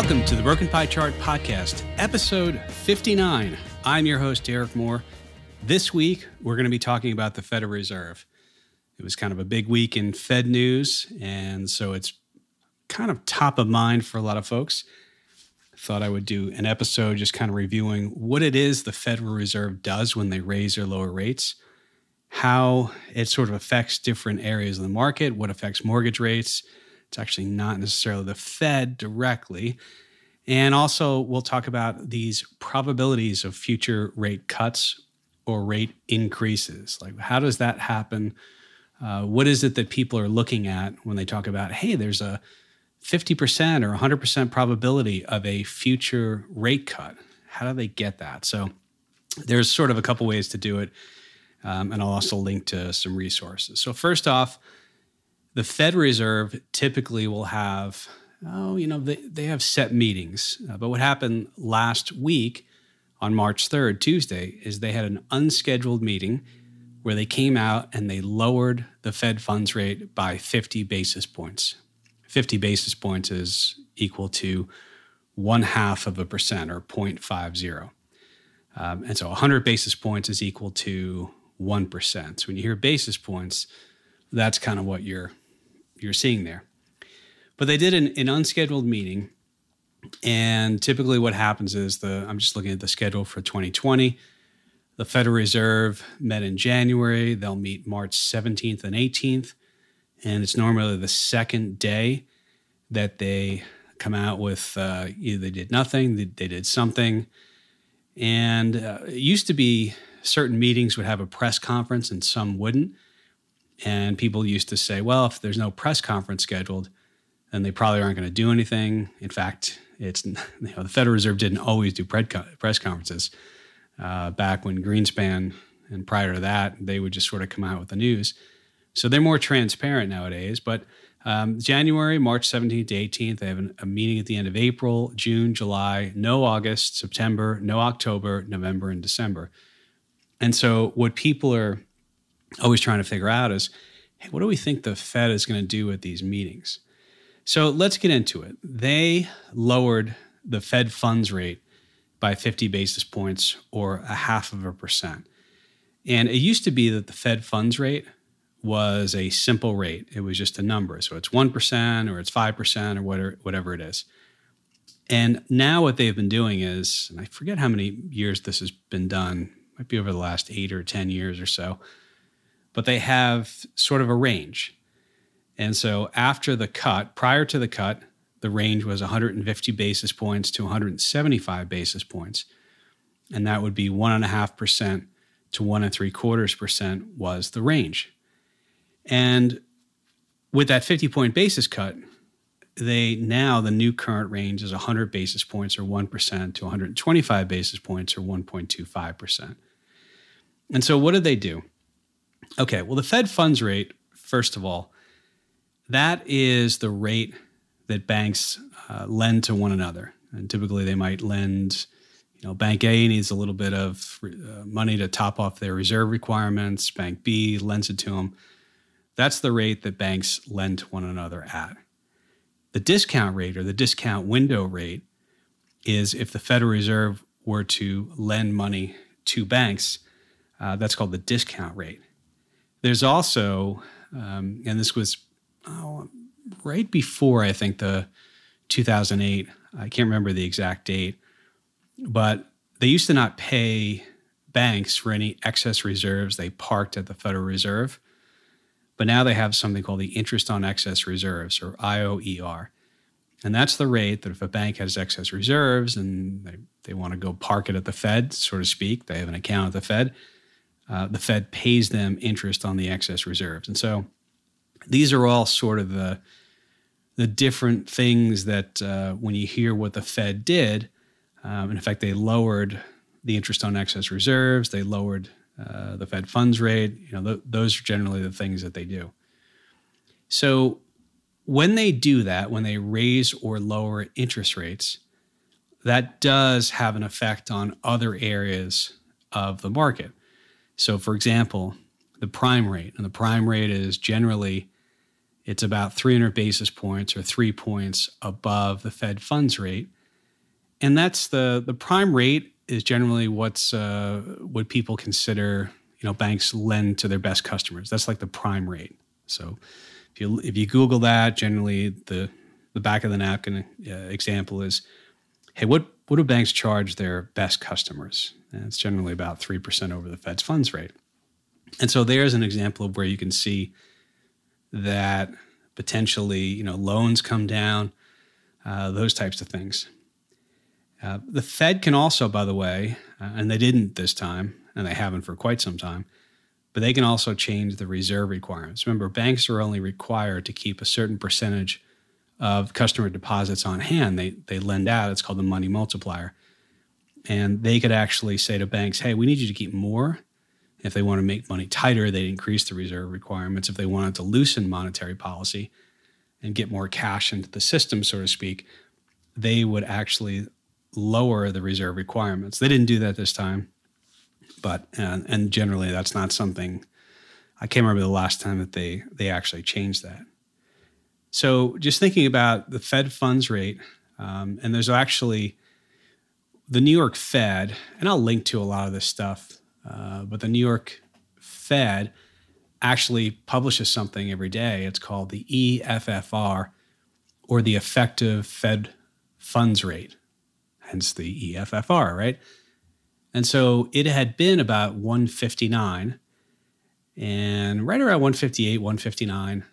Welcome to the Broken Pie Chart Podcast, episode 59. I'm your host, Derek Moore. This week, we're going to be talking about the Federal Reserve. It was kind of a big week in Fed news, and so it's kind of top of mind for a lot of folks. Thought I would do an episode just kind of reviewing what it is the Federal Reserve does when they raise or lower rates, how it sort of affects different areas of the market, what affects mortgage rates it's actually not necessarily the Fed directly. And also, we'll talk about these probabilities of future rate cuts or rate increases. Like, how does that happen? Uh, what is it that people are looking at when they talk about, hey, there's a 50% or 100% probability of a future rate cut? How do they get that? So, there's sort of a couple ways to do it. Um, and I'll also link to some resources. So, first off, the Fed Reserve typically will have, oh, you know, they, they have set meetings. Uh, but what happened last week on March 3rd, Tuesday, is they had an unscheduled meeting where they came out and they lowered the Fed funds rate by 50 basis points. 50 basis points is equal to one half of a percent or 0.50. Um, and so 100 basis points is equal to 1%. So when you hear basis points, that's kind of what you're you're seeing there. But they did an, an unscheduled meeting, and typically what happens is the I'm just looking at the schedule for 2020. The Federal Reserve met in January. They'll meet March 17th and 18th, and it's normally the second day that they come out with uh, either they did nothing, they, they did something, and uh, it used to be certain meetings would have a press conference and some wouldn't. And people used to say, well, if there's no press conference scheduled, then they probably aren't going to do anything. In fact, it's you know, the Federal Reserve didn't always do press conferences. Uh, back when Greenspan and prior to that, they would just sort of come out with the news. So they're more transparent nowadays. But um, January, March 17th to 18th, they have an, a meeting at the end of April, June, July, no August, September, no October, November, and December. And so what people are always trying to figure out is hey, what do we think the Fed is going to do at these meetings? So let's get into it. They lowered the Fed funds rate by 50 basis points or a half of a percent. And it used to be that the Fed funds rate was a simple rate. It was just a number. So it's 1% or it's 5% or whatever, whatever it is. And now what they've been doing is, and I forget how many years this has been done, might be over the last eight or 10 years or so, but they have sort of a range. And so after the cut, prior to the cut, the range was 150 basis points to 175 basis points. And that would be one and a half percent to one and three quarters percent was the range. And with that 50 point basis cut, they now the new current range is 100 basis points or 1% to 125 basis points or 1.25%. And so what did they do? Okay, well, the Fed funds rate, first of all, that is the rate that banks uh, lend to one another. And typically they might lend, you know, Bank A needs a little bit of uh, money to top off their reserve requirements. Bank B lends it to them. That's the rate that banks lend to one another at. The discount rate or the discount window rate is if the Federal Reserve were to lend money to banks, uh, that's called the discount rate. There's also, um, and this was oh, right before I think the 2008. I can't remember the exact date, but they used to not pay banks for any excess reserves they parked at the Federal Reserve. But now they have something called the interest on excess reserves or IOER. And that's the rate that if a bank has excess reserves and they, they want to go park it at the Fed, so to speak, they have an account at the Fed, uh, the Fed pays them interest on the excess reserves. And so these are all sort of the the different things that uh, when you hear what the Fed did, um, in fact, they lowered the interest on excess reserves. They lowered uh, the Fed funds rate. You know, th- those are generally the things that they do. So when they do that, when they raise or lower interest rates, that does have an effect on other areas of the market. So, for example, the prime rate, and the prime rate is generally it's about 300 basis points or three points above the Fed funds rate. And that's the, the prime rate is generally what's uh, what people consider you know banks lend to their best customers. That's like the prime rate. So if you if you Google that, generally the the back of the napkin uh, example is, hey, what what do banks charge their best customers? And it's generally about three percent over the Fed's funds rate. And so there's an example of where you can see that potentially you know loans come down, uh, those types of things. Uh, the Fed can also, by the way, uh, and they didn't this time, and they haven't for quite some time, but they can also change the reserve requirements. Remember, banks are only required to keep a certain percentage of customer deposits on hand. They they lend out. It's called the money multiplier, and they could actually say to banks, "Hey, we need you to keep more." If they want to make money tighter, they increase the reserve requirements. If they wanted to loosen monetary policy and get more cash into the system, so to speak, they would actually lower the reserve requirements. They didn't do that this time, but and, and generally that's not something I can't remember the last time that they they actually changed that. So just thinking about the Fed funds rate, um, and there's actually the New York Fed, and I'll link to a lot of this stuff, uh, but the New York Fed actually publishes something every day. It's called the EFFR, or the effective Fed funds rate hence the EFFR, right? And so it had been about 159 and right around 158, 159.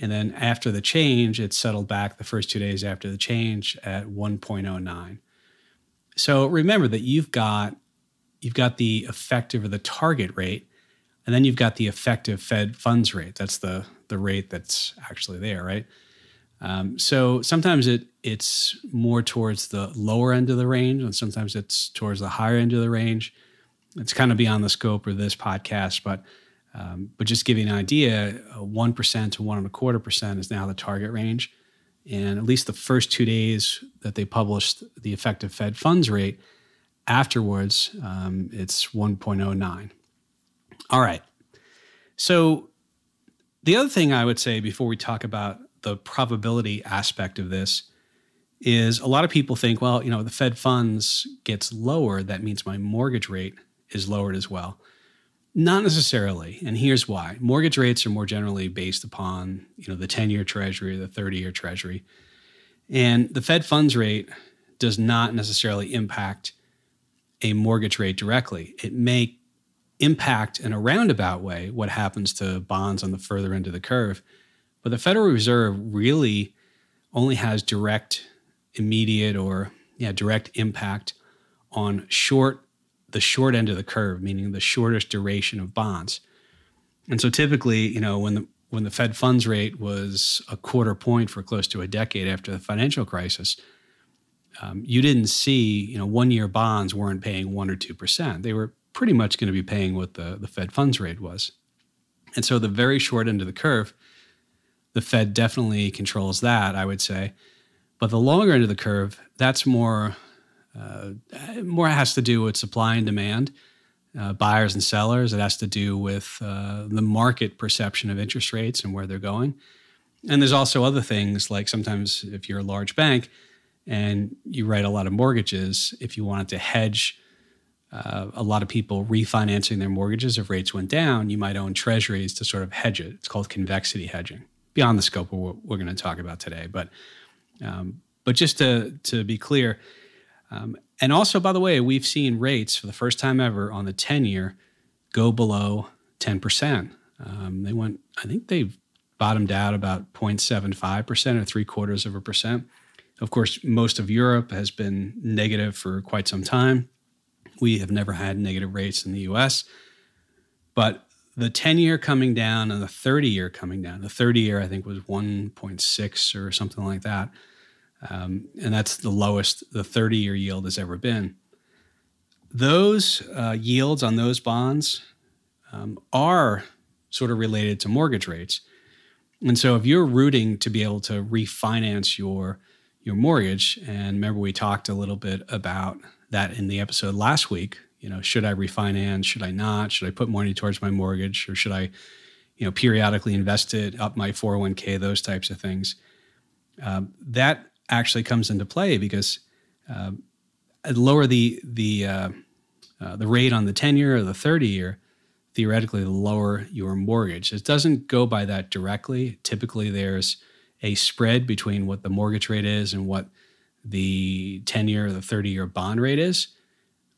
And then after the change, it settled back the first two days after the change at 1.09. So remember that you've got you've got the effective or the target rate, and then you've got the effective Fed funds rate. That's the the rate that's actually there, right? Um, so sometimes it it's more towards the lower end of the range, and sometimes it's towards the higher end of the range. It's kind of beyond the scope of this podcast, but um, but just you an idea, one percent to one and a quarter percent is now the target range, and at least the first two days that they published the effective Fed funds rate, afterwards um, it's 1.09. All right, so the other thing I would say before we talk about the probability aspect of this is a lot of people think, well, you know, the Fed funds gets lower, that means my mortgage rate is lowered as well. Not necessarily, and here's why. Mortgage rates are more generally based upon, you know, the 10-year treasury, or the 30-year treasury. And the Fed funds rate does not necessarily impact a mortgage rate directly. It may impact in a roundabout way what happens to bonds on the further end of the curve but the Federal Reserve really only has direct, immediate, or yeah, direct impact on short the short end of the curve, meaning the shortest duration of bonds. And so typically, you know, when the when the Fed funds rate was a quarter point for close to a decade after the financial crisis, um, you didn't see, you know, one year bonds weren't paying one or two percent. They were pretty much going to be paying what the, the Fed funds rate was. And so the very short end of the curve the Fed definitely controls that, I would say. But the longer end of the curve, that's more uh, more has to do with supply and demand, uh, buyers and sellers. It has to do with uh, the market perception of interest rates and where they're going. And there's also other things like sometimes if you're a large bank and you write a lot of mortgages, if you wanted to hedge uh, a lot of people refinancing their mortgages if rates went down, you might own treasuries to sort of hedge it. It's called convexity hedging beyond the scope of what we're going to talk about today. But um, but just to to be clear, um, and also by the way, we've seen rates for the first time ever on the ten year go below ten percent. Um, they went, I think they bottomed out about 0.75 percent or three quarters of a percent. Of course, most of Europe has been negative for quite some time. We have never had negative rates in the U.S. But the 10 year coming down and the 30 year coming down. The 30 year, I think, was 1.6 or something like that. Um, and that's the lowest the 30 year yield has ever been. Those uh, yields on those bonds um, are sort of related to mortgage rates. And so if you're rooting to be able to refinance your your mortgage, and remember we talked a little bit about that in the episode last week you know, should I refinance? Should I not? Should I put money towards my mortgage, or should I, you know, periodically invest it, up my 401k, those types of things. Um, that actually comes into play because uh, lower the the uh, uh, the rate on the 10 year or the 30 year, theoretically, the lower your mortgage. It doesn't go by that directly. Typically, there's a spread between what the mortgage rate is and what the 10 year or the 30 year bond rate is.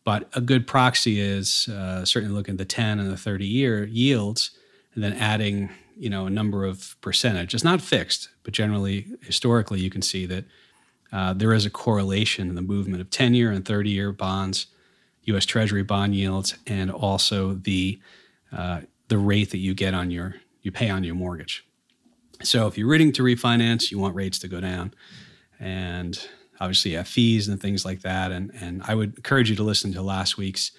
But a good proxy is uh, certainly looking at the 10 and the 30 year yields and then adding you know a number of percentage. It's not fixed, but generally, historically, you can see that uh, there is a correlation in the movement of 10 year and 30 year bonds, U.S. Treasury bond yields, and also the uh, the rate that you get on your you pay on your mortgage. So if you're ready to refinance, you want rates to go down, and obviously you have fees and things like that. And and I would encourage you to listen to last week's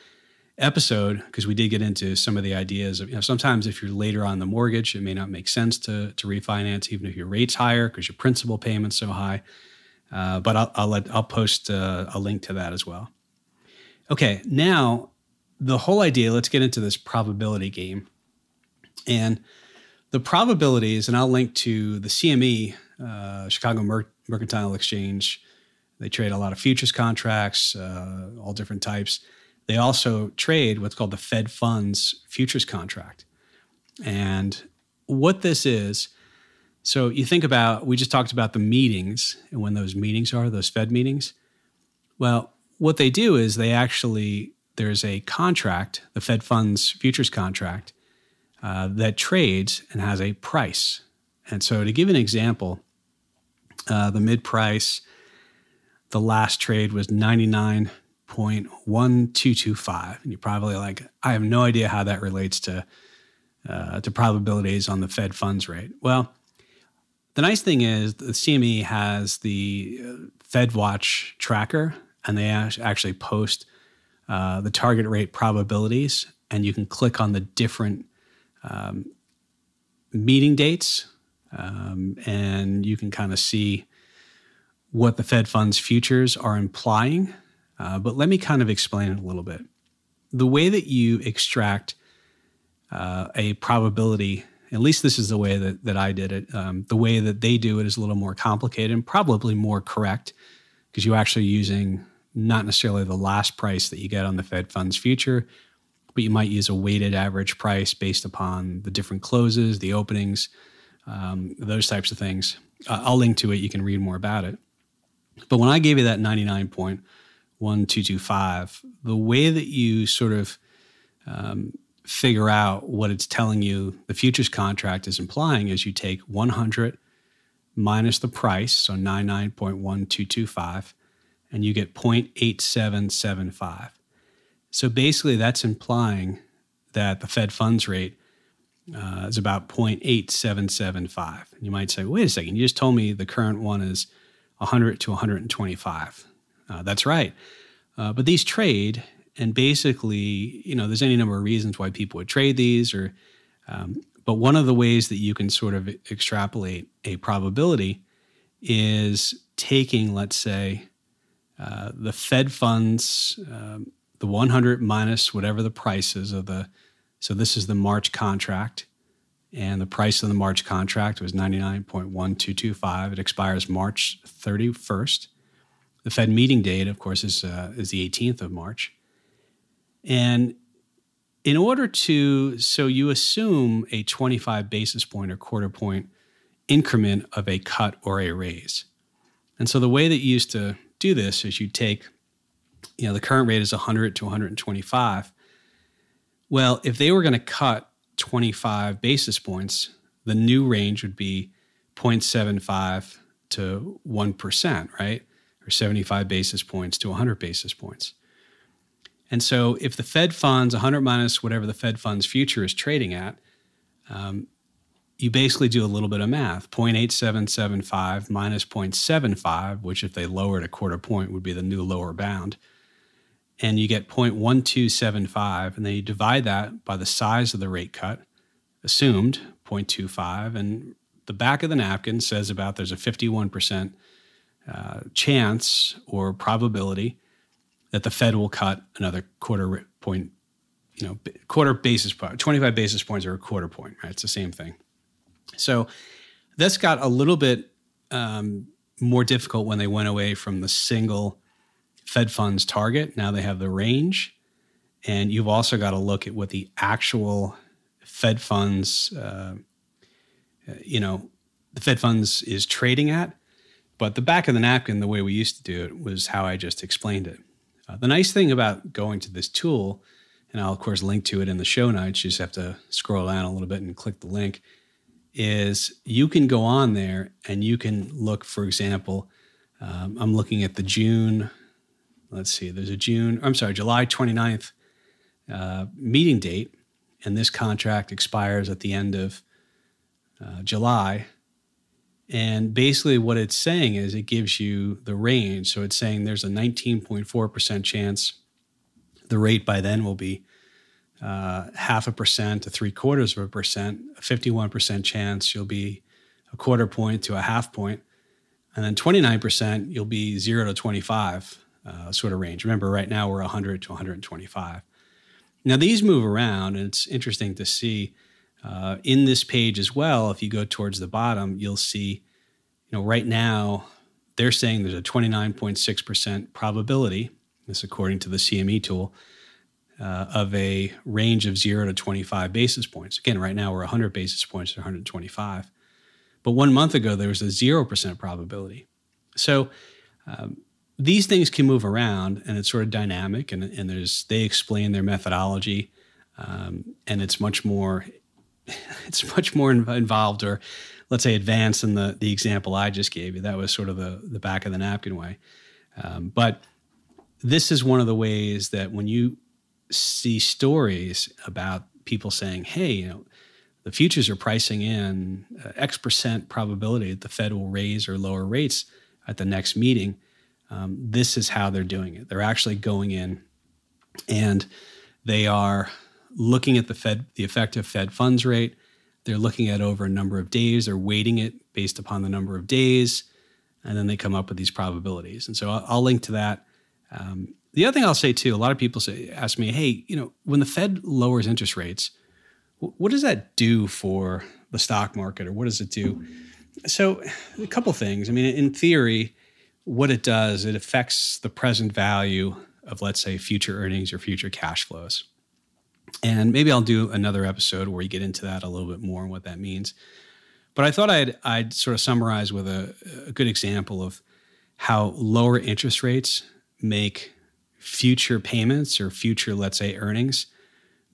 episode because we did get into some of the ideas of you know sometimes if you're later on the mortgage, it may not make sense to to refinance even if your rate's higher because your principal payment's so high. Uh, but I'll, I'll let I'll post uh, a link to that as well. Okay, now the whole idea. Let's get into this probability game, and the probabilities. And I'll link to the CME, uh, Chicago Mer- Mercantile Exchange. They trade a lot of futures contracts, uh, all different types. They also trade what's called the Fed funds futures contract. And what this is, so you think about, we just talked about the meetings and when those meetings are, those Fed meetings. Well, what they do is they actually, there's a contract, the Fed funds futures contract, uh, that trades and has a price. And so to give an example, uh, the mid price, the last trade was 99 0.1225. And you're probably like, I have no idea how that relates to, uh, to probabilities on the Fed funds rate. Well, the nice thing is the CME has the uh, Fed Watch tracker, and they actually post uh, the target rate probabilities, and you can click on the different um, meeting dates, um, and you can kind of see what the Fed funds futures are implying uh, but let me kind of explain it a little bit. The way that you extract uh, a probability, at least this is the way that, that I did it, um, the way that they do it is a little more complicated and probably more correct because you're actually using not necessarily the last price that you get on the Fed funds future, but you might use a weighted average price based upon the different closes, the openings, um, those types of things. Uh, I'll link to it. You can read more about it. But when I gave you that 99 point, 1225, the way that you sort of um, figure out what it's telling you the futures contract is implying is you take 100 minus the price, so 99.1225, and you get 0.8775. So basically, that's implying that the Fed funds rate uh, is about 0.8775. And you might say, wait a second, you just told me the current one is 100 to 125. Uh, that's right. Uh, but these trade, and basically, you know, there's any number of reasons why people would trade these, or um, but one of the ways that you can sort of extrapolate a probability is taking, let's say, uh, the Fed funds, um, the 100 minus whatever the price is of the. So this is the March contract, and the price of the March contract was 99.1225. It expires March 31st. The Fed meeting date, of course, is uh, is the 18th of March, and in order to so you assume a 25 basis point or quarter point increment of a cut or a raise, and so the way that you used to do this is you take, you know, the current rate is 100 to 125. Well, if they were going to cut 25 basis points, the new range would be 0.75 to 1%, right? or 75 basis points to 100 basis points. And so if the Fed funds 100 minus whatever the Fed funds future is trading at, um, you basically do a little bit of math 0.8775 minus 0.75, which if they lowered a quarter point would be the new lower bound. And you get 0.1275, and then you divide that by the size of the rate cut, assumed 0.25. And the back of the napkin says about there's a 51% uh, chance or probability that the Fed will cut another quarter point you know, quarter basis point, 25 basis points or a quarter point, right? It's the same thing. So that's got a little bit um, more difficult when they went away from the single Fed funds target. Now they have the range. And you've also got to look at what the actual Fed funds, uh, you know, the Fed funds is trading at. But the back of the napkin, the way we used to do it, was how I just explained it. Uh, the nice thing about going to this tool, and I'll of course link to it in the show notes, you just have to scroll down a little bit and click the link, is you can go on there and you can look, for example, um, I'm looking at the June, let's see, there's a June, I'm sorry, July 29th uh, meeting date, and this contract expires at the end of uh, July. And basically, what it's saying is it gives you the range. So it's saying there's a 19.4% chance the rate by then will be uh, half a percent to three quarters of a percent, a 51% chance you'll be a quarter point to a half point, and then 29% you'll be zero to 25 uh, sort of range. Remember, right now we're 100 to 125. Now, these move around, and it's interesting to see uh, in this page as well, if you go towards the bottom, you'll see, you know, right now they're saying there's a 29.6% probability, this according to the CME tool, uh, of a range of zero to 25 basis points. Again, right now we're 100 basis points to 125. But one month ago, there was a 0% probability. So um, these things can move around and it's sort of dynamic and, and there's they explain their methodology um, and it's much more it's much more involved or let's say advanced than the the example I just gave you. That was sort of the the back of the napkin way. Um, but this is one of the ways that when you see stories about people saying, "Hey, you know, the futures are pricing in uh, X percent probability that the Fed will raise or lower rates at the next meeting," um, this is how they're doing it. They're actually going in and they are looking at the Fed, the effective Fed funds rate. They're looking at over a number of days. They're weighting it based upon the number of days, and then they come up with these probabilities. And so I'll, I'll link to that. Um, the other thing I'll say too, a lot of people say, ask me, hey, you know, when the Fed lowers interest rates, what does that do for the stock market, or what does it do? So, a couple things. I mean, in theory, what it does, it affects the present value of, let's say, future earnings or future cash flows. And maybe I'll do another episode where we get into that a little bit more and what that means. But I thought I'd, I'd sort of summarize with a, a good example of how lower interest rates make future payments or future, let's say, earnings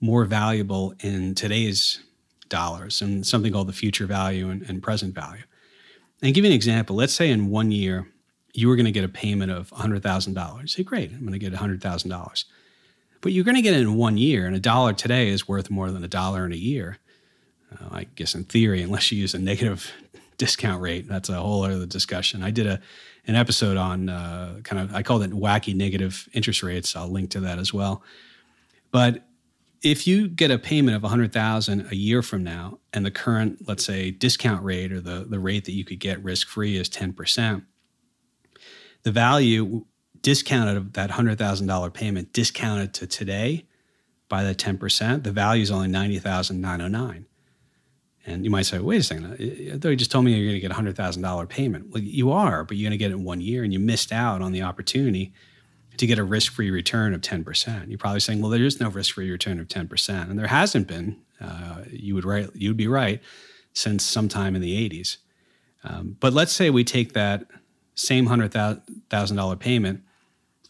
more valuable in today's dollars and something called the future value and, and present value. And give you an example. Let's say in one year, you were going to get a payment of $100,000. Say, great, I'm going to get $100,000 but you're going to get it in one year. And a dollar today is worth more than a dollar in a year. Uh, I guess in theory, unless you use a negative discount rate, that's a whole other discussion. I did a an episode on uh, kind of I called it wacky negative interest rates. I'll link to that as well. But if you get a payment of 100,000 a year from now and the current let's say discount rate or the the rate that you could get risk free is 10%, the value discounted that $100,000 payment discounted to today by the 10%, the value is only 90,909. And you might say, wait a second, I thought you just told me you're going to get a $100,000 payment. Well, you are, but you're going to get it in one year and you missed out on the opportunity to get a risk free return of 10%. You're probably saying, well, there is no risk free return of 10%. And there hasn't been, uh, you, would right, you'd be right, since sometime in the 80s. Um, but let's say we take that same $100,000 payment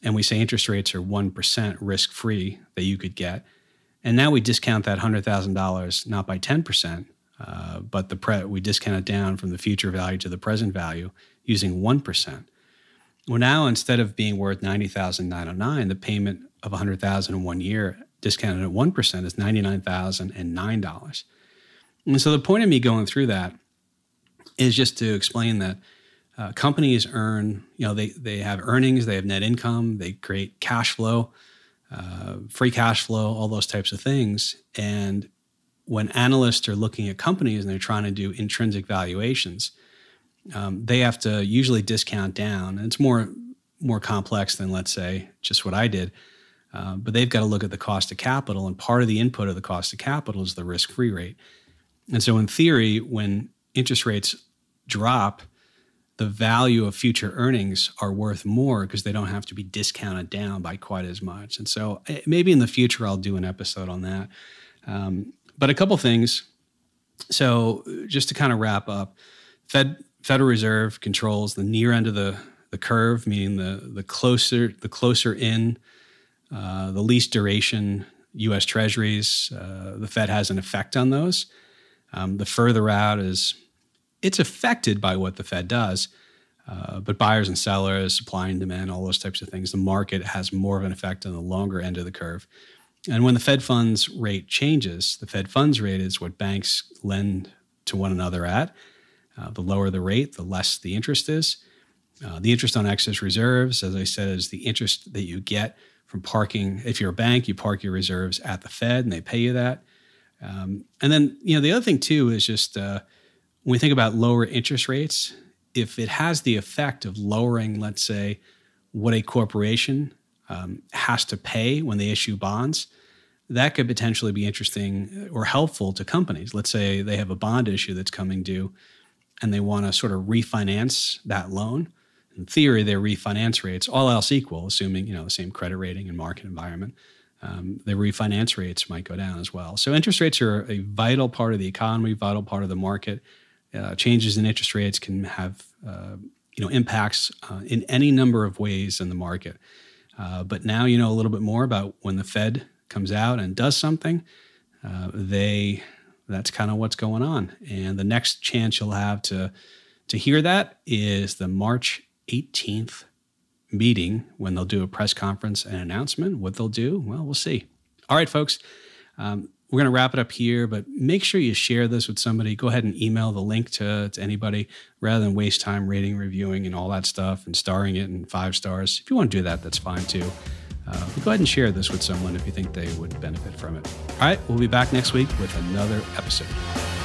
and we say interest rates are 1% risk free that you could get. And now we discount that $100,000 not by 10%, uh, but the pre- we discount it down from the future value to the present value using 1%. Well, now instead of being worth 90,909, the payment of 100,000 in one year discounted at 1% is $99,009. And so the point of me going through that is just to explain that uh, companies earn, you know, they, they have earnings, they have net income, they create cash flow, uh, free cash flow, all those types of things. And when analysts are looking at companies and they're trying to do intrinsic valuations, um, they have to usually discount down. And it's more more complex than let's say just what I did. Uh, but they've got to look at the cost of capital, and part of the input of the cost of capital is the risk-free rate. And so, in theory, when interest rates drop, the value of future earnings are worth more because they don't have to be discounted down by quite as much. And so, eh, maybe in the future, I'll do an episode on that. Um, but a couple things. So, just to kind of wrap up, Fed Federal Reserve controls the near end of the the curve, meaning the the closer the closer in, uh, the least duration U.S. Treasuries. Uh, the Fed has an effect on those. Um, the further out is it's affected by what the Fed does, uh, but buyers and sellers, supply and demand, all those types of things. The market has more of an effect on the longer end of the curve. And when the Fed funds rate changes, the Fed funds rate is what banks lend to one another at. Uh, the lower the rate, the less the interest is. Uh, the interest on excess reserves, as I said, is the interest that you get from parking. If you're a bank, you park your reserves at the Fed and they pay you that. Um, and then, you know, the other thing too is just uh, when we think about lower interest rates, if it has the effect of lowering, let's say, what a corporation um, has to pay when they issue bonds, that could potentially be interesting or helpful to companies. Let's say they have a bond issue that's coming due and they want to sort of refinance that loan. In theory, their refinance rates, all else equal, assuming you know the same credit rating and market environment, um, the refinance rates might go down as well. So interest rates are a vital part of the economy, vital part of the market. Uh, changes in interest rates can have uh, you know impacts uh, in any number of ways in the market. Uh, but now you know a little bit more about when the Fed comes out and does something, uh, they that's kind of what's going on. And the next chance you'll have to to hear that is the March 18th meeting when they'll do a press conference and announcement. What they'll do, well, we'll see. All right, folks. Um, we're going to wrap it up here, but make sure you share this with somebody. Go ahead and email the link to, to anybody rather than waste time rating, reviewing, and all that stuff and starring it in five stars. If you want to do that, that's fine too. Uh, go ahead and share this with someone if you think they would benefit from it. All right, we'll be back next week with another episode.